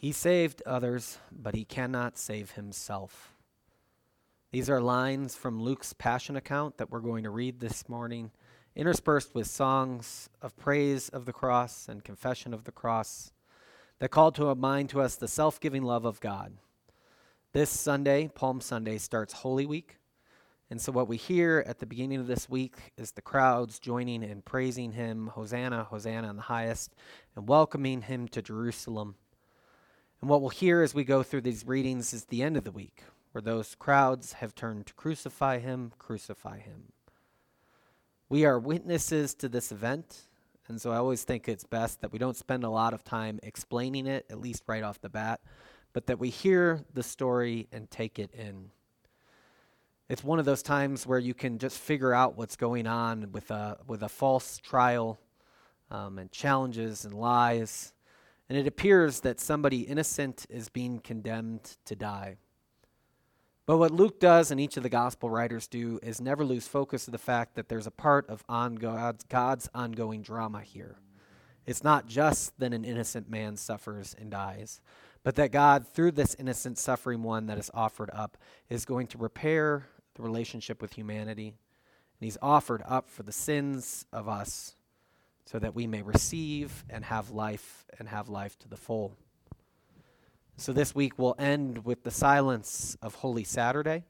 He saved others, but he cannot save himself. These are lines from Luke's Passion account that we're going to read this morning, interspersed with songs of praise of the cross and confession of the cross that call to mind to us the self giving love of God. This Sunday, Palm Sunday, starts Holy Week. And so, what we hear at the beginning of this week is the crowds joining in praising him, Hosanna, Hosanna in the highest, and welcoming him to Jerusalem. And what we'll hear as we go through these readings is the end of the week, where those crowds have turned to crucify him, crucify him. We are witnesses to this event, and so I always think it's best that we don't spend a lot of time explaining it, at least right off the bat, but that we hear the story and take it in. It's one of those times where you can just figure out what's going on with a, with a false trial um, and challenges and lies and it appears that somebody innocent is being condemned to die. But what Luke does and each of the gospel writers do is never lose focus of the fact that there's a part of on God's, God's ongoing drama here. It's not just that an innocent man suffers and dies, but that God, through this innocent suffering one that is offered up, is going to repair the relationship with humanity. And he's offered up for the sins of us so that we may receive and have life and have life to the full. So this week we'll end with the silence of Holy Saturday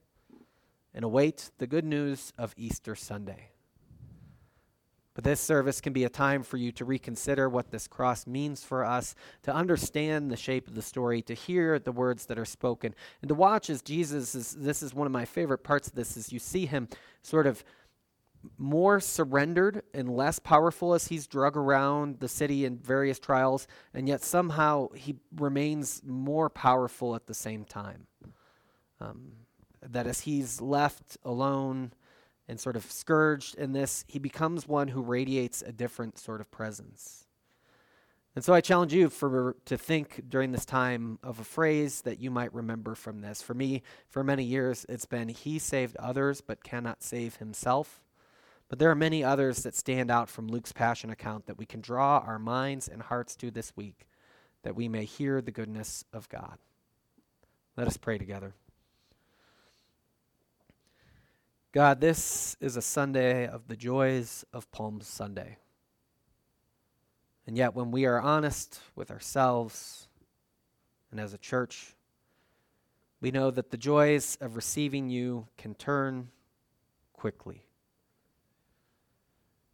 and await the good news of Easter Sunday. But this service can be a time for you to reconsider what this cross means for us, to understand the shape of the story, to hear the words that are spoken, and to watch as Jesus is this is one of my favorite parts of this is you see him sort of more surrendered and less powerful as he's drug around the city in various trials, and yet somehow he remains more powerful at the same time. Um, that as he's left alone and sort of scourged in this, he becomes one who radiates a different sort of presence. And so I challenge you for to think during this time of a phrase that you might remember from this. For me, for many years, it's been He saved others but cannot save himself. But there are many others that stand out from Luke's Passion account that we can draw our minds and hearts to this week, that we may hear the goodness of God. Let us pray together. God, this is a Sunday of the joys of Palm Sunday. And yet, when we are honest with ourselves and as a church, we know that the joys of receiving you can turn quickly.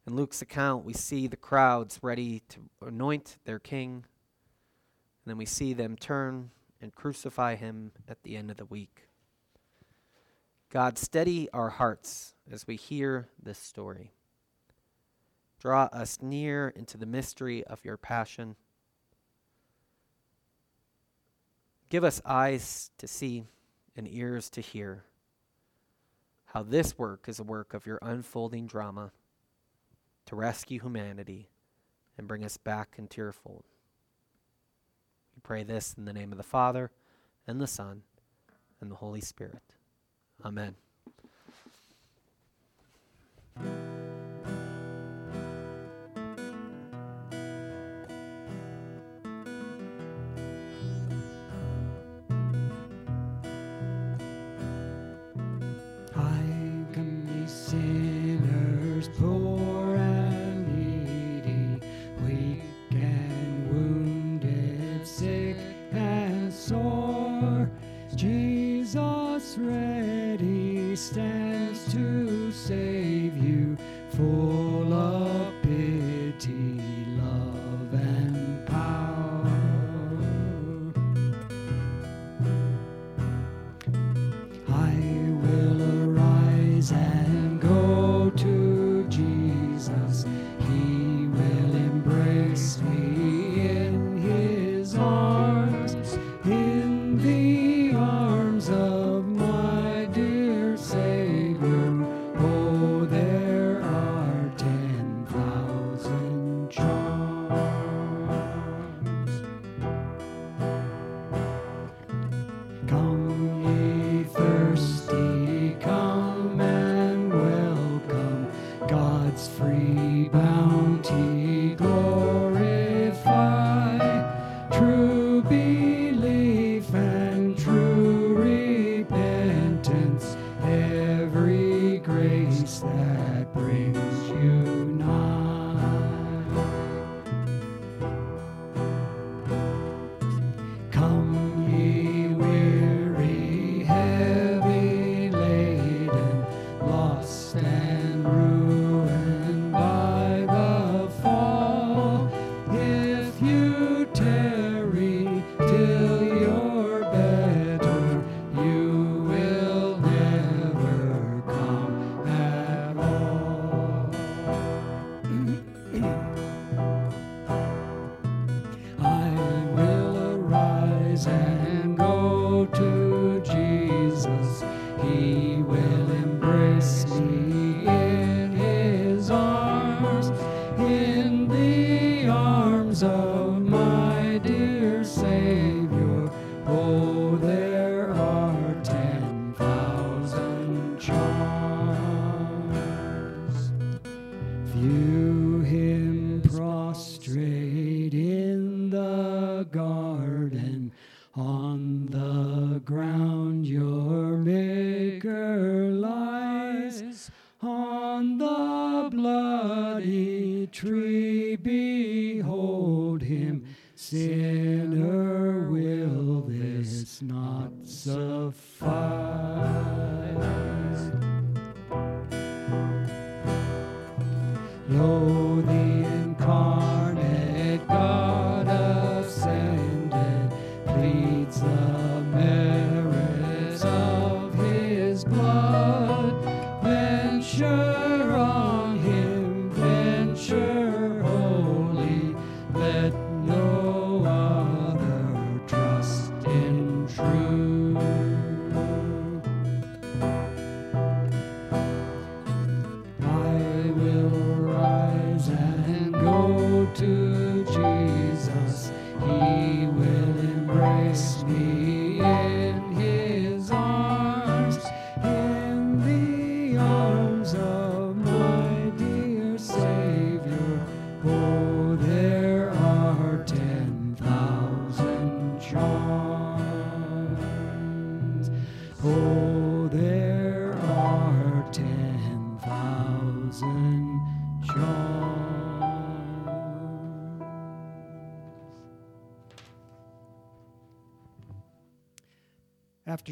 In Luke's account, we see the crowds ready to anoint their king, and then we see them turn and crucify him at the end of the week. God, steady our hearts as we hear this story. Draw us near into the mystery of your passion. Give us eyes to see and ears to hear how this work is a work of your unfolding drama to rescue humanity and bring us back into your fold. We pray this in the name of the Father, and the Son, and the Holy Spirit. Amen. brings.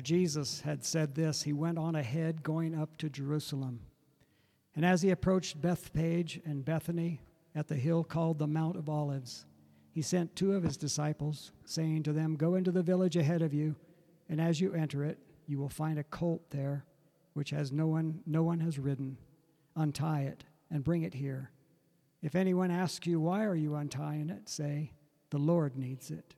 Jesus had said this, he went on ahead, going up to Jerusalem. And as he approached Bethphage and Bethany at the hill called the Mount of Olives, he sent two of his disciples, saying to them, Go into the village ahead of you, and as you enter it, you will find a colt there, which has no one, no one has ridden. Untie it and bring it here. If anyone asks you, Why are you untying it? say, The Lord needs it.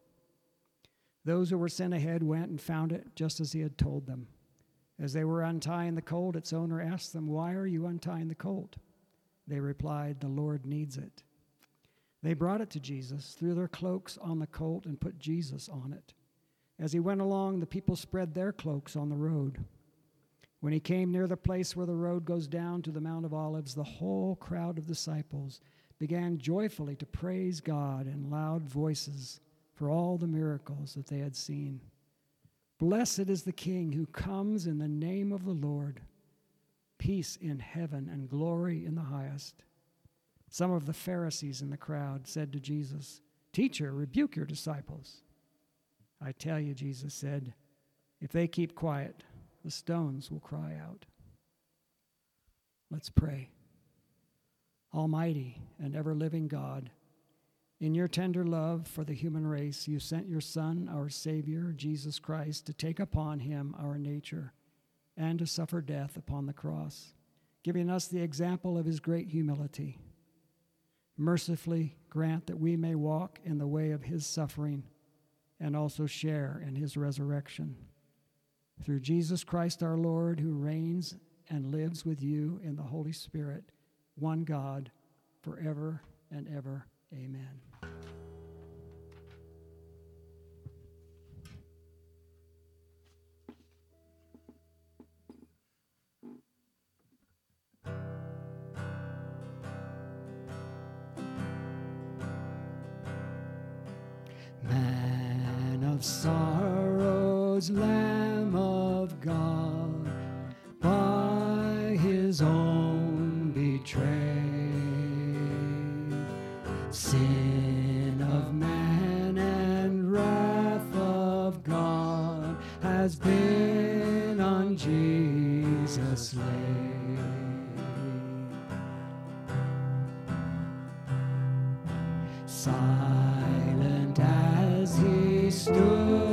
Those who were sent ahead went and found it just as he had told them. As they were untying the colt, its owner asked them, Why are you untying the colt? They replied, The Lord needs it. They brought it to Jesus, threw their cloaks on the colt, and put Jesus on it. As he went along, the people spread their cloaks on the road. When he came near the place where the road goes down to the Mount of Olives, the whole crowd of disciples began joyfully to praise God in loud voices for all the miracles that they had seen. Blessed is the King who comes in the name of the Lord. Peace in heaven and glory in the highest. Some of the Pharisees in the crowd said to Jesus, Teacher, rebuke your disciples. I tell you, Jesus said, if they keep quiet, the stones will cry out. Let's pray. Almighty and ever living God, in your tender love for the human race, you sent your Son, our Savior, Jesus Christ, to take upon him our nature and to suffer death upon the cross, giving us the example of his great humility. Mercifully grant that we may walk in the way of his suffering and also share in his resurrection. Through Jesus Christ our Lord, who reigns and lives with you in the Holy Spirit, one God, forever and ever. Amen. Has been on Jesus laid. Silent as he stood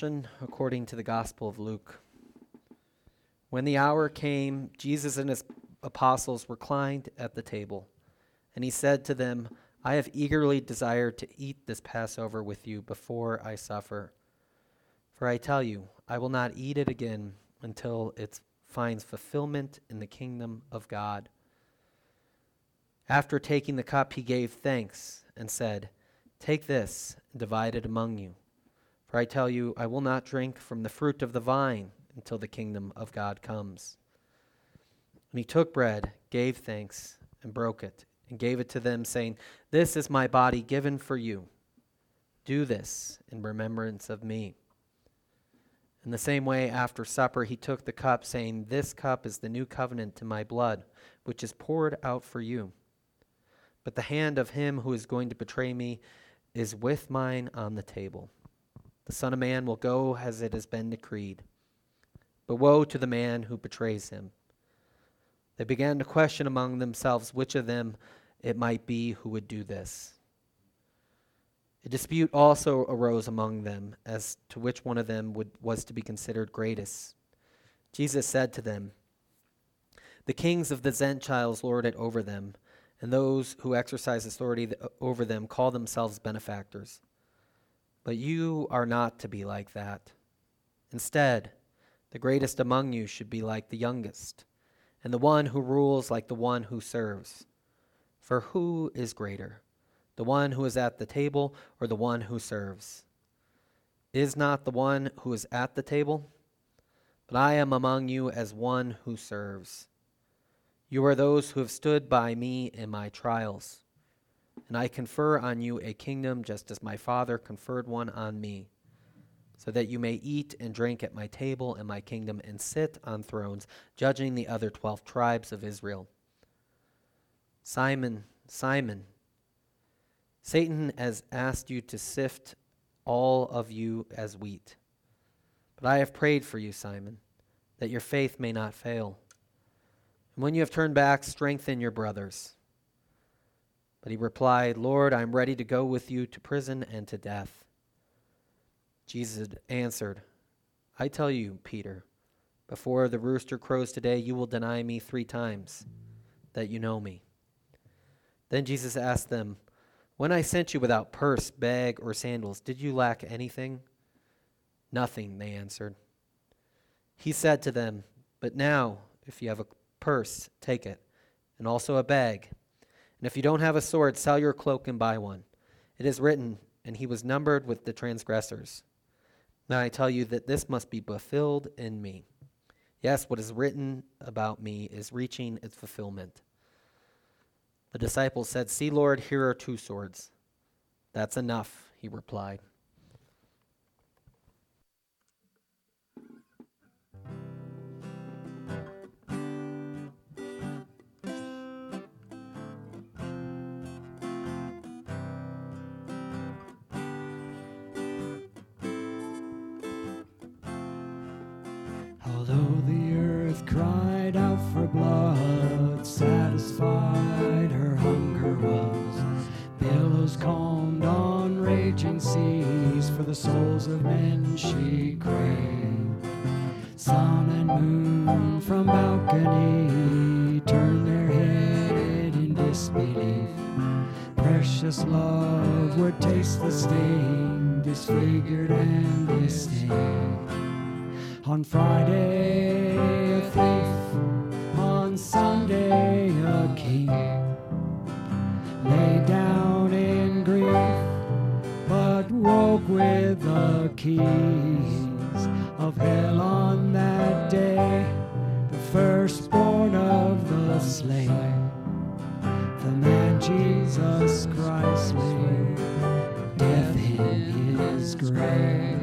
Passion according to the Gospel of Luke. When the hour came, Jesus and his apostles reclined at the table, and he said to them, I have eagerly desired to eat this Passover with you before I suffer. For I tell you, I will not eat it again until it finds fulfillment in the kingdom of God. After taking the cup, he gave thanks and said, Take this and divide it among you. For I tell you, I will not drink from the fruit of the vine until the kingdom of God comes. And he took bread, gave thanks, and broke it, and gave it to them, saying, This is my body given for you. Do this in remembrance of me. In the same way, after supper, he took the cup, saying, This cup is the new covenant in my blood, which is poured out for you. But the hand of him who is going to betray me is with mine on the table. The Son of Man will go as it has been decreed. But woe to the man who betrays him. They began to question among themselves which of them it might be who would do this. A dispute also arose among them as to which one of them would, was to be considered greatest. Jesus said to them, The kings of the Gentiles lord it over them, and those who exercise authority over them call themselves benefactors. But you are not to be like that. Instead, the greatest among you should be like the youngest, and the one who rules like the one who serves. For who is greater? the one who is at the table or the one who serves? Is not the one who is at the table? But I am among you as one who serves. You are those who have stood by me in my trials, and I confer on you a kingdom just as my Father conferred one on me, so that you may eat and drink at my table in my kingdom and sit on thrones, judging the other twelve tribes of Israel. Simon, Simon, Satan has asked you to sift all of you as wheat. But I have prayed for you, Simon, that your faith may not fail. And when you have turned back, strengthen your brothers. But he replied, Lord, I am ready to go with you to prison and to death. Jesus answered, I tell you, Peter, before the rooster crows today, you will deny me three times that you know me. Then Jesus asked them, when I sent you without purse, bag, or sandals, did you lack anything? Nothing, they answered. He said to them, But now, if you have a purse, take it, and also a bag. And if you don't have a sword, sell your cloak and buy one. It is written, And he was numbered with the transgressors. Now I tell you that this must be fulfilled in me. Yes, what is written about me is reaching its fulfillment. The disciples said, See, Lord, here are two swords. That's enough, he replied. Seas, for the souls of men she craved. Sun and moon from balcony turned their head in disbelief. Precious love would taste the sting, disfigured and distinct. On Friday, a thief. On Sunday, a king. Keys of hell on that day. The firstborn of the slain, the man Jesus Christ laid, death in his grave.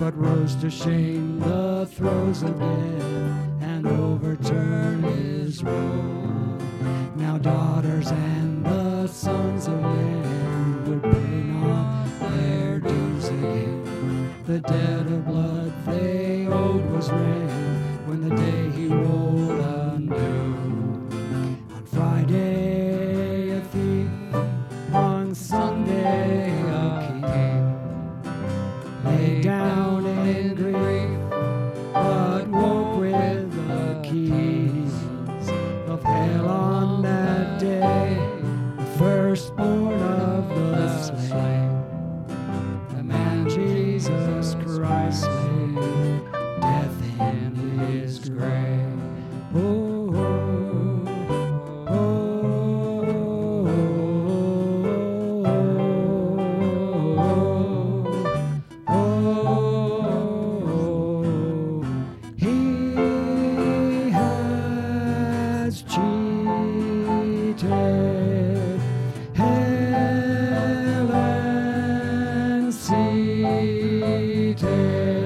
But rose to shame the throes of death day. did.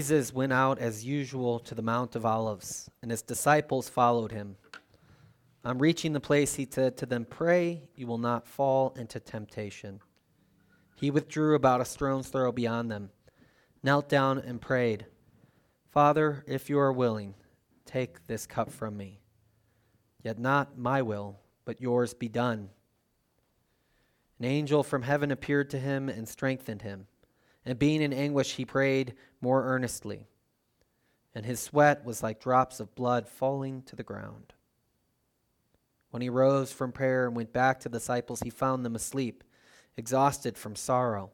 Jesus went out as usual to the Mount of Olives, and his disciples followed him. On reaching the place, he said to them, Pray you will not fall into temptation. He withdrew about a stone's throw beyond them, knelt down, and prayed, Father, if you are willing, take this cup from me. Yet not my will, but yours be done. An angel from heaven appeared to him and strengthened him. And being in anguish, he prayed more earnestly. And his sweat was like drops of blood falling to the ground. When he rose from prayer and went back to the disciples, he found them asleep, exhausted from sorrow.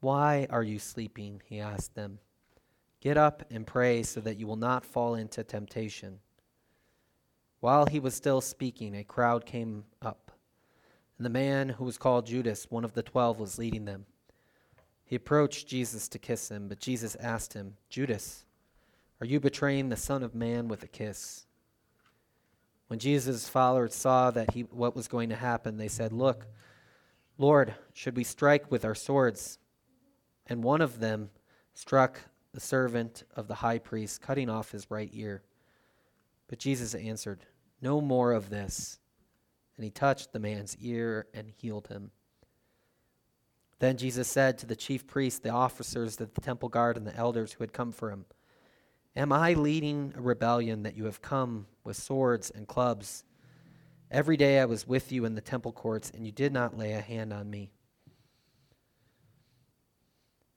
Why are you sleeping? He asked them. Get up and pray so that you will not fall into temptation. While he was still speaking, a crowd came up, and the man who was called Judas, one of the twelve, was leading them. He approached Jesus to kiss him, but Jesus asked him, Judas, are you betraying the Son of Man with a kiss? When Jesus' followers saw that he, what was going to happen, they said, Look, Lord, should we strike with our swords? And one of them struck the servant of the high priest, cutting off his right ear. But Jesus answered, No more of this. And he touched the man's ear and healed him. Then Jesus said to the chief priests, the officers of the temple guard, and the elders who had come for him, Am I leading a rebellion that you have come with swords and clubs? Every day I was with you in the temple courts, and you did not lay a hand on me.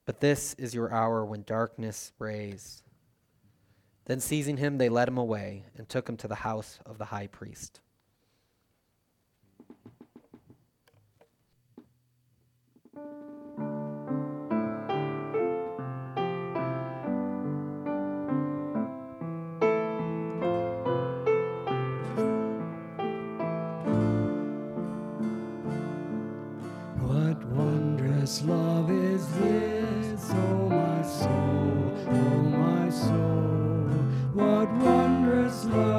But this is your hour when darkness reigns. Then seizing him, they led him away and took him to the house of the high priest. Love is this, oh my soul, oh my soul. What wondrous love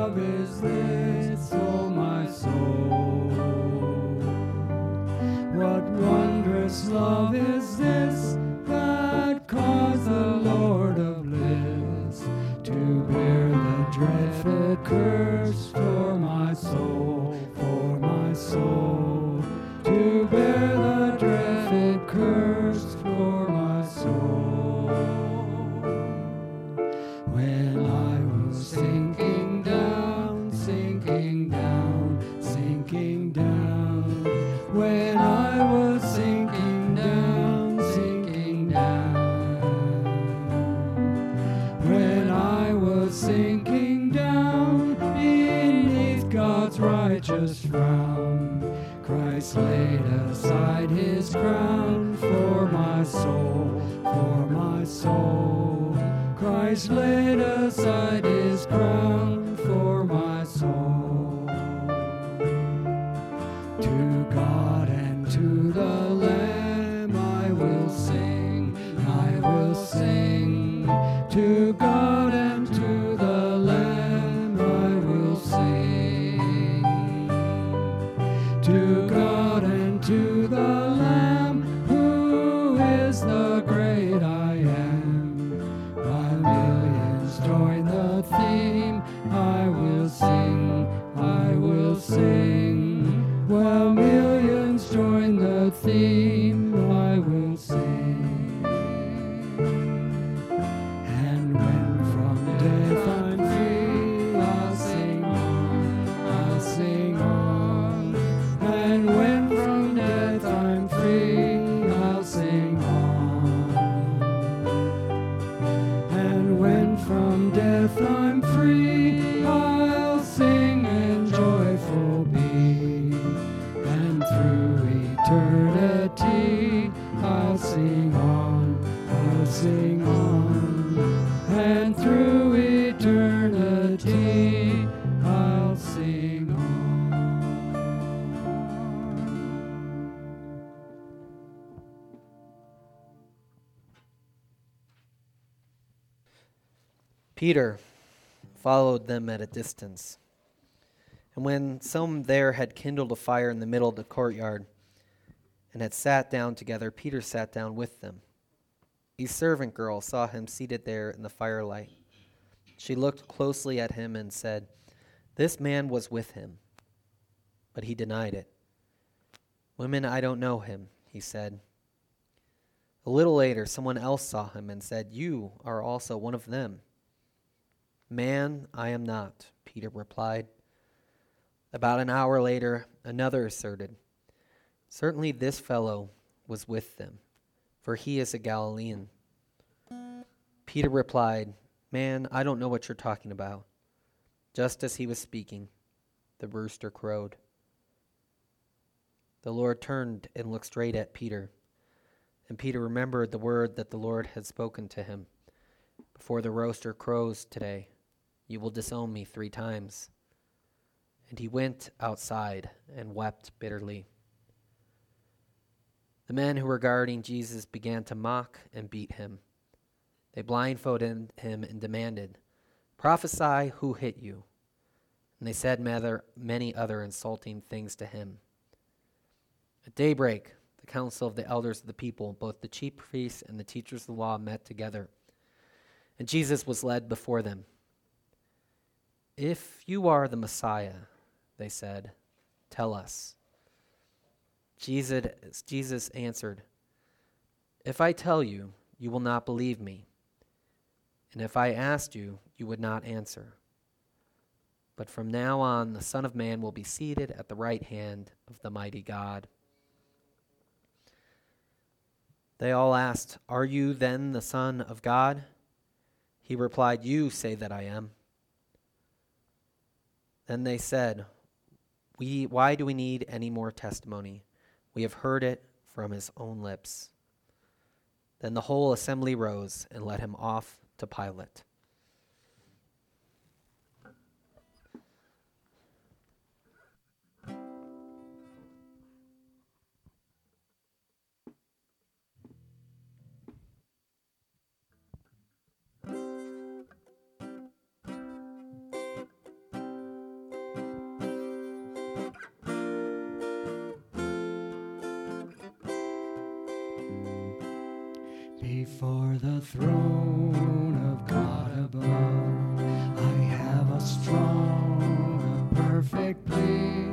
join the theme, I will sing. Peter followed them at a distance. And when some there had kindled a fire in the middle of the courtyard and had sat down together, Peter sat down with them. A servant girl saw him seated there in the firelight. She looked closely at him and said, This man was with him. But he denied it. Women, I don't know him, he said. A little later, someone else saw him and said, You are also one of them. Man, I am not, Peter replied. About an hour later, another asserted, Certainly this fellow was with them, for he is a Galilean. Peter replied, Man, I don't know what you're talking about. Just as he was speaking, the rooster crowed. The Lord turned and looked straight at Peter. And Peter remembered the word that the Lord had spoken to him Before the rooster crows today, you will disown me three times. And he went outside and wept bitterly. The men who were guarding Jesus began to mock and beat him. They blindfolded him and demanded, Prophesy who hit you. And they said many other insulting things to him. At daybreak, the council of the elders of the people, both the chief priests and the teachers of the law, met together. And Jesus was led before them. If you are the Messiah, they said, tell us. Jesus, Jesus answered, If I tell you, you will not believe me. And if I asked you, you would not answer. But from now on, the Son of Man will be seated at the right hand of the mighty God. They all asked, Are you then the Son of God? He replied, You say that I am. Then they said, we, Why do we need any more testimony? We have heard it from his own lips. Then the whole assembly rose and led him off to Pilate. Before the throne of God above, I have a strong, a perfect plea,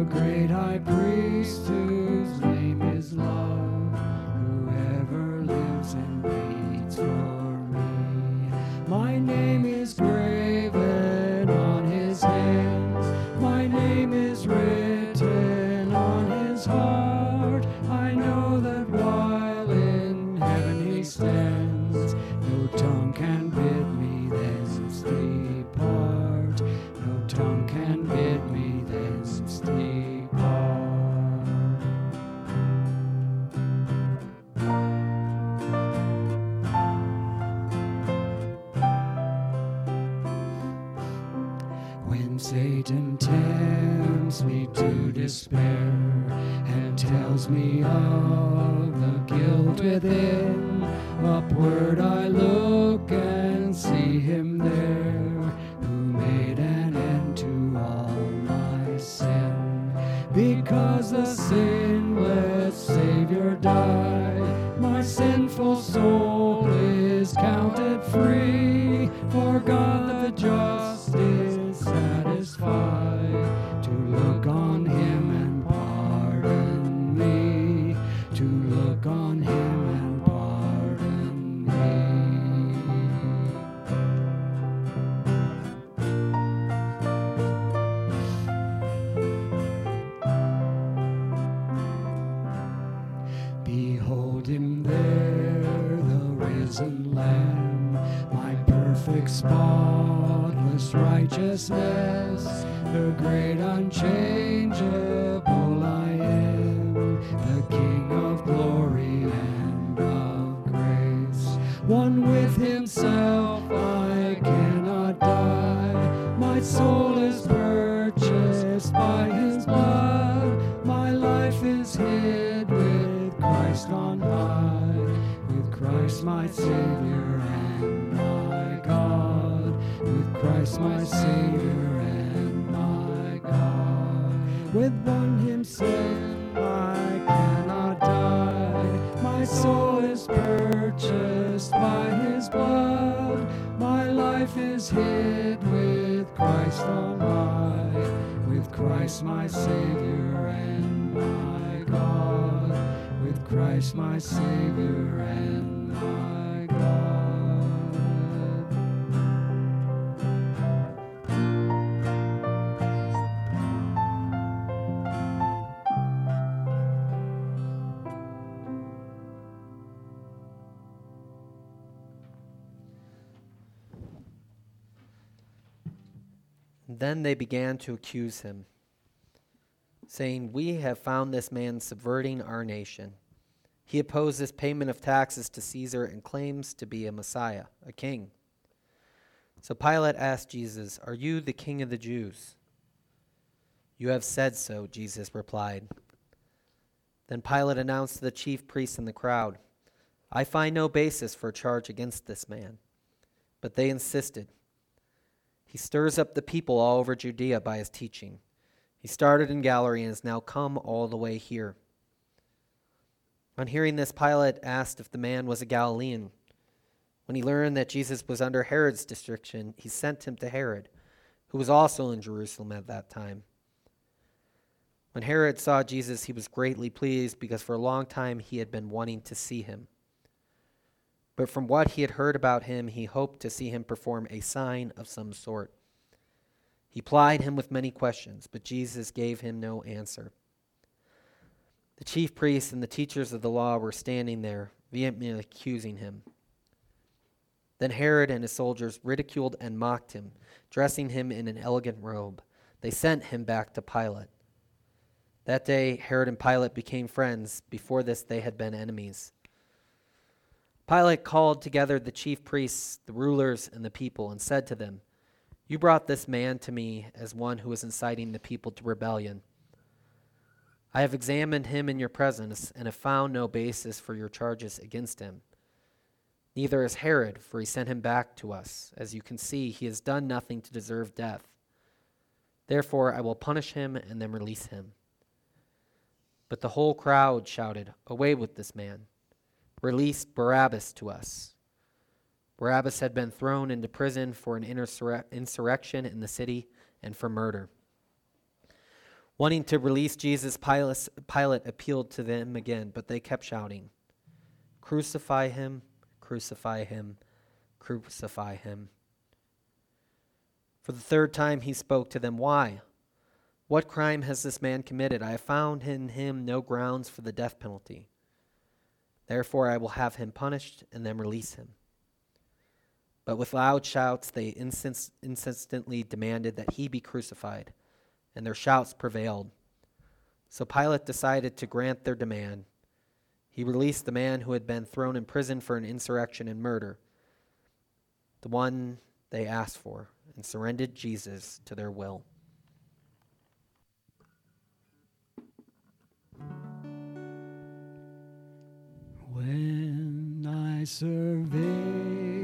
a great high priest perfect, spotless righteousness, the great unchangeable my Savior and my God, with Christ my Savior and my God. Then they began to accuse him, saying, We have found this man subverting our nation. He opposes payment of taxes to Caesar and claims to be a Messiah, a king. So Pilate asked Jesus, Are you the king of the Jews? You have said so, Jesus replied. Then Pilate announced to the chief priests and the crowd, I find no basis for a charge against this man. But they insisted. He stirs up the people all over Judea by his teaching. He started in Galilee and has now come all the way here. On hearing this, Pilate asked if the man was a Galilean. When he learned that Jesus was under Herod's restriction, he sent him to Herod, who was also in Jerusalem at that time. When Herod saw Jesus, he was greatly pleased because for a long time he had been wanting to see him. But from what he had heard about him, he hoped to see him perform a sign of some sort. He plied him with many questions, but Jesus gave him no answer. The chief priests and the teachers of the law were standing there, vehemently accusing him. Then Herod and his soldiers ridiculed and mocked him, dressing him in an elegant robe. They sent him back to Pilate. That day, Herod and Pilate became friends. Before this, they had been enemies. Pilate called together the chief priests, the rulers, and the people, and said to them, You brought this man to me as one who is inciting the people to rebellion. I have examined him in your presence and have found no basis for your charges against him. Neither is Herod, for he sent him back to us. As you can see, he has done nothing to deserve death. Therefore, I will punish him and then release him. But the whole crowd shouted, Away with this man! Release Barabbas to us. Barabbas had been thrown into prison for an insurrection in the city and for murder. Wanting to release Jesus, Pilate appealed to them again, but they kept shouting, Crucify him, crucify him, crucify him. For the third time he spoke to them, Why? What crime has this man committed? I have found in him no grounds for the death penalty. Therefore, I will have him punished and then release him. But with loud shouts, they insist- insistently demanded that he be crucified, and their shouts prevailed. So Pilate decided to grant their demand. He released the man who had been thrown in prison for an insurrection and murder, the one they asked for, and surrendered Jesus to their will. When I survey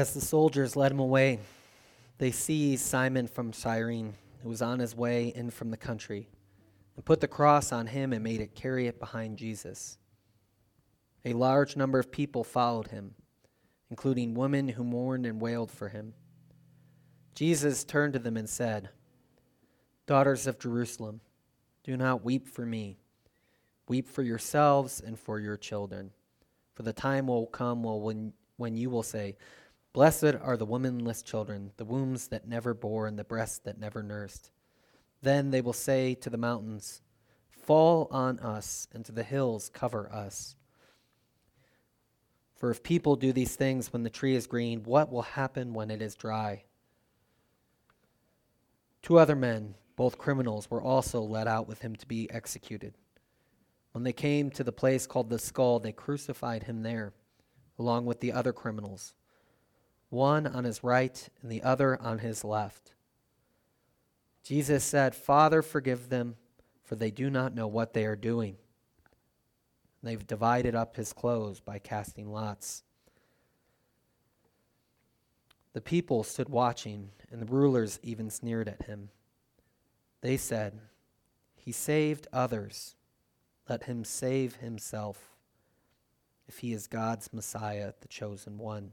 As the soldiers led him away, they seized Simon from Cyrene, who was on his way in from the country, and put the cross on him and made it carry it behind Jesus. A large number of people followed him, including women who mourned and wailed for him. Jesus turned to them and said, Daughters of Jerusalem, do not weep for me. Weep for yourselves and for your children. For the time will come when, when you will say, Blessed are the womanless children, the wombs that never bore, and the breasts that never nursed. Then they will say to the mountains, Fall on us, and to the hills, cover us. For if people do these things when the tree is green, what will happen when it is dry? Two other men, both criminals, were also led out with him to be executed. When they came to the place called the skull, they crucified him there, along with the other criminals one on his right and the other on his left. Jesus said, Father, forgive them, for they do not know what they are doing. They've divided up his clothes by casting lots. The people stood watching, and the rulers even sneered at him. They said, He saved others. Let him save himself, if he is God's Messiah, the chosen one.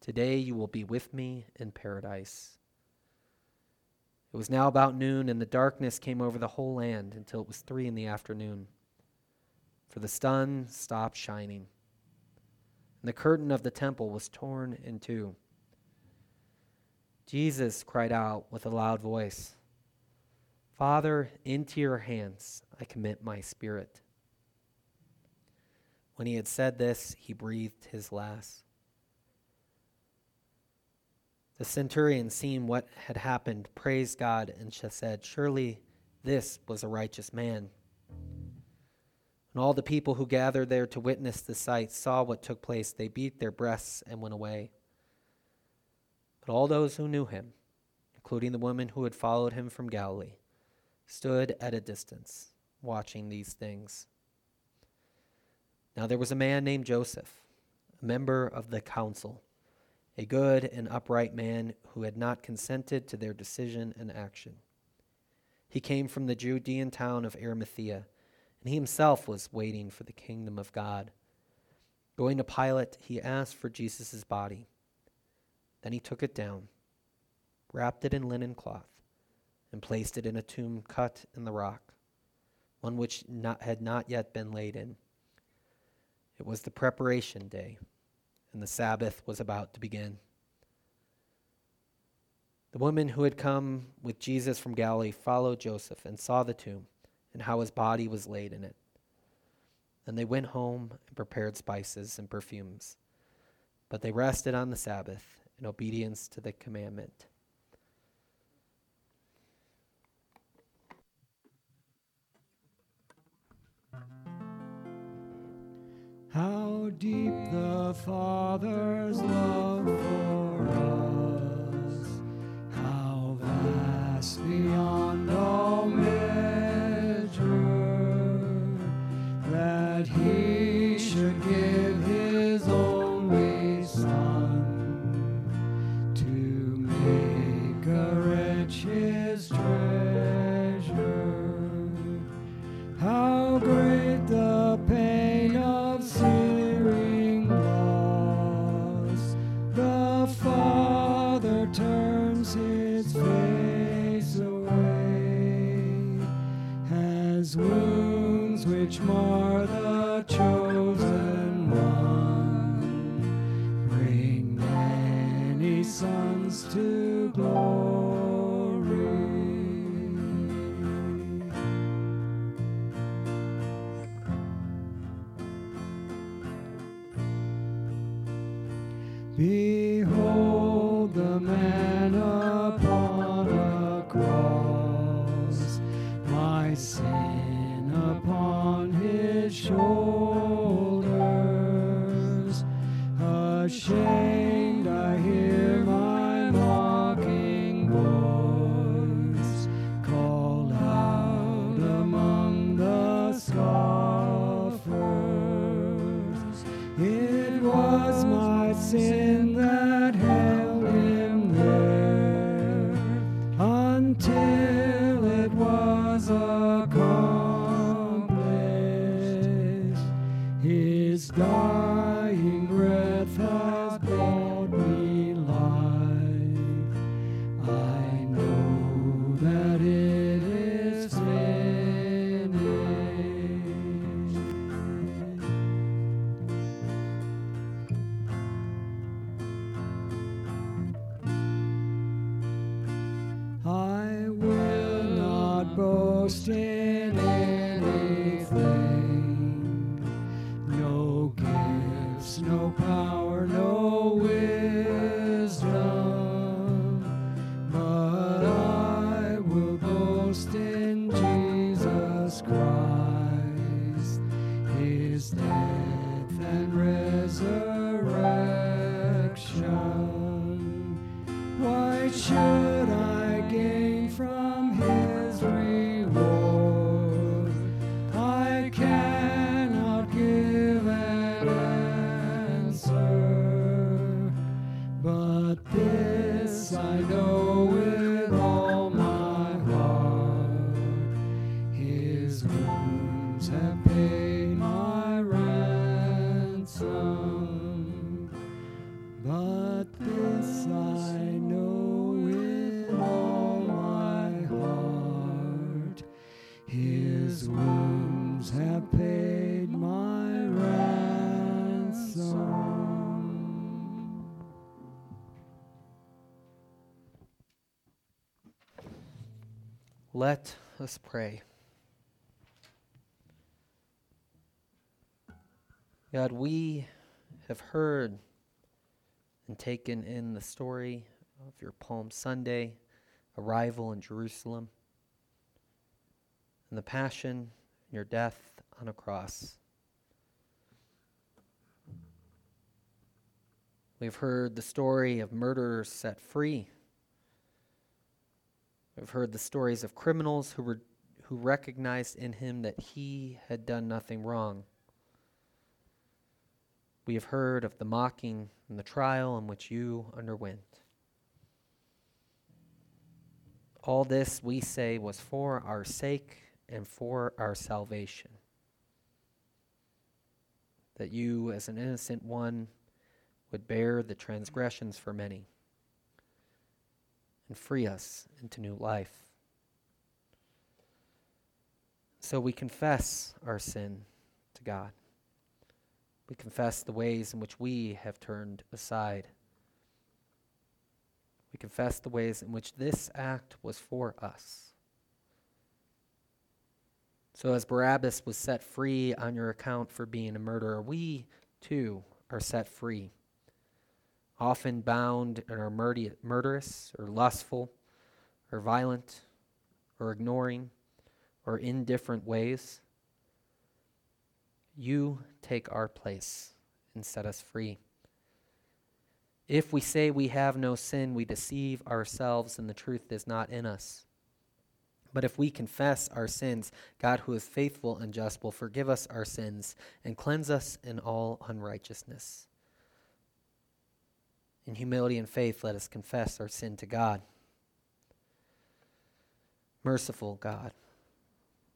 Today you will be with me in paradise. It was now about noon, and the darkness came over the whole land until it was three in the afternoon. For the sun stopped shining, and the curtain of the temple was torn in two. Jesus cried out with a loud voice Father, into your hands I commit my spirit. When he had said this, he breathed his last. The centurion, seeing what had happened, praised God and said, Surely this was a righteous man. And all the people who gathered there to witness the sight saw what took place. They beat their breasts and went away. But all those who knew him, including the woman who had followed him from Galilee, stood at a distance, watching these things. Now there was a man named Joseph, a member of the council a good and upright man who had not consented to their decision and action. He came from the Judean town of Arimathea, and he himself was waiting for the kingdom of God. Going to Pilate, he asked for Jesus' body. Then he took it down, wrapped it in linen cloth, and placed it in a tomb cut in the rock, one which not, had not yet been laid in. It was the preparation day and the Sabbath was about to begin. The woman who had come with Jesus from Galilee followed Joseph and saw the tomb and how his body was laid in it. Then they went home and prepared spices and perfumes. But they rested on the Sabbath in obedience to the commandment. How deep the Father's love for us, how vast beyond all measure, that He should give in Let us pray. God, we have heard and taken in the story of your Palm Sunday arrival in Jerusalem and the passion and your death on a cross. We've heard the story of murderers set free. We've heard the stories of criminals who were who recognized in him that he had done nothing wrong. We have heard of the mocking and the trial in which you underwent. All this, we say, was for our sake and for our salvation. That you, as an innocent one, would bear the transgressions for many and free us into new life. So we confess our sin to God. We confess the ways in which we have turned aside. We confess the ways in which this act was for us. So, as Barabbas was set free on your account for being a murderer, we too are set free. Often bound our murdi- murderous or lustful or violent or ignoring or indifferent ways. You take our place and set us free. If we say we have no sin, we deceive ourselves and the truth is not in us. But if we confess our sins, God, who is faithful and just, will forgive us our sins and cleanse us in all unrighteousness. In humility and faith, let us confess our sin to God. Merciful God,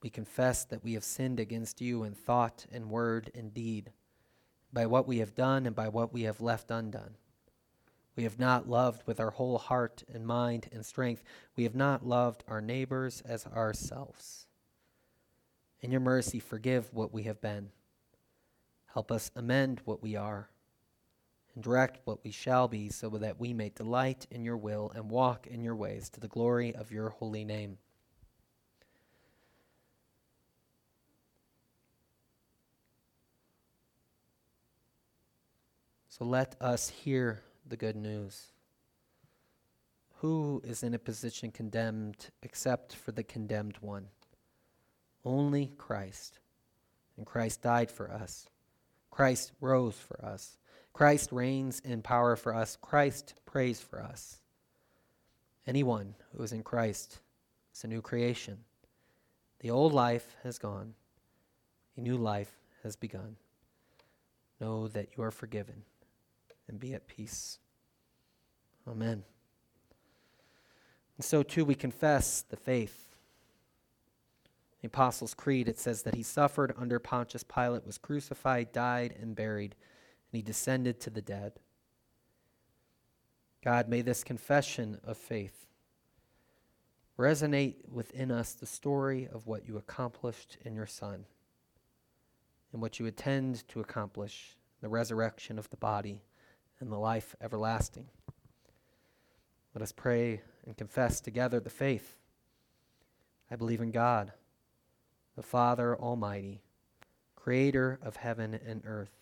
we confess that we have sinned against you in thought and word and deed, by what we have done and by what we have left undone. We have not loved with our whole heart and mind and strength. We have not loved our neighbors as ourselves. In your mercy, forgive what we have been. Help us amend what we are and direct what we shall be so that we may delight in your will and walk in your ways to the glory of your holy name. So let us hear the good news. Who is in a position condemned except for the condemned one? Only Christ. And Christ died for us. Christ rose for us. Christ reigns in power for us. Christ prays for us. Anyone who is in Christ is a new creation. The old life has gone, a new life has begun. Know that you are forgiven and be at peace. Amen. And so, too, we confess the faith. The Apostles' Creed, it says that he suffered under Pontius Pilate, was crucified, died, and buried, and he descended to the dead. God, may this confession of faith resonate within us the story of what you accomplished in your Son and what you intend to accomplish the resurrection of the body and the life everlasting. Let us pray and confess together the faith. I believe in God, the Father Almighty, creator of heaven and earth.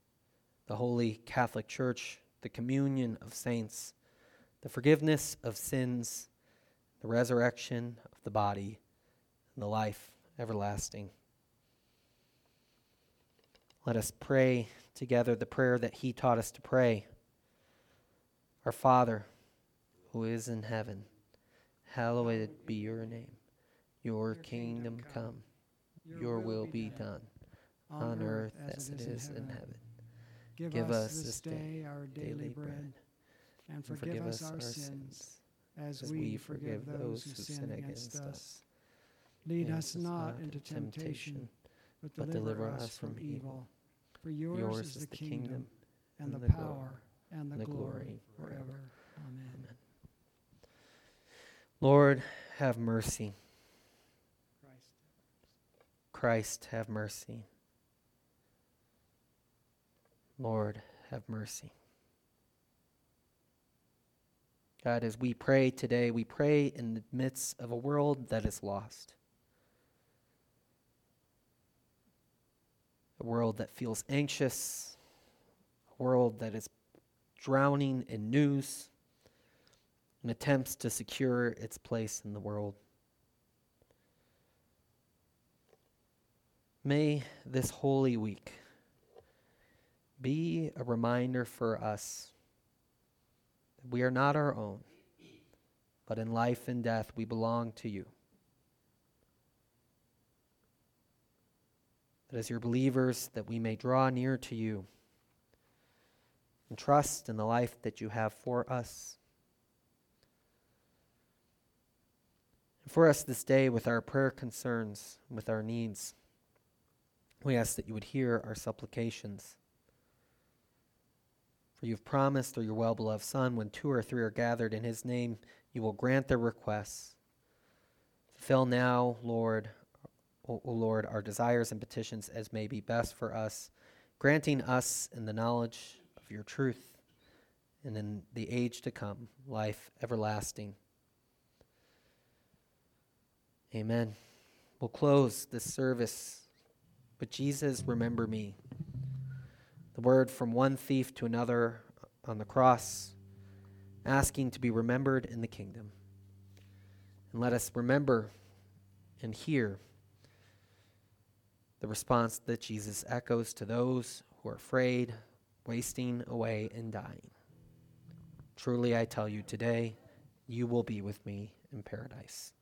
the Holy Catholic Church, the communion of saints, the forgiveness of sins, the resurrection of the body, and the life everlasting. Let us pray together the prayer that He taught us to pray. Our Father, who is in heaven, hallowed be your name. Your kingdom come, your will be done, on earth as it is in heaven. Give us this day our daily bread, and forgive us our sins, as we forgive those who sin against us. Lead us not into temptation, but deliver us from evil. For yours is the kingdom, and the power, and the glory forever. Amen. Lord, have mercy. Christ, have mercy. Lord, have mercy. God, as we pray today, we pray in the midst of a world that is lost. A world that feels anxious, a world that is drowning in news and attempts to secure its place in the world. May this holy week be a reminder for us that we are not our own, but in life and death we belong to you. That as your believers, that we may draw near to you and trust in the life that you have for us. And for us this day, with our prayer concerns, with our needs, we ask that you would hear our supplications. For you've promised through your well beloved Son, when two or three are gathered in his name, you will grant their requests. Fulfill now, Lord, o Lord, our desires and petitions as may be best for us, granting us in the knowledge of your truth, and in the age to come, life everlasting. Amen. We'll close this service, but Jesus, remember me. The word from one thief to another on the cross, asking to be remembered in the kingdom. And let us remember and hear the response that Jesus echoes to those who are afraid wasting away and dying. Truly I tell you, today you will be with me in paradise.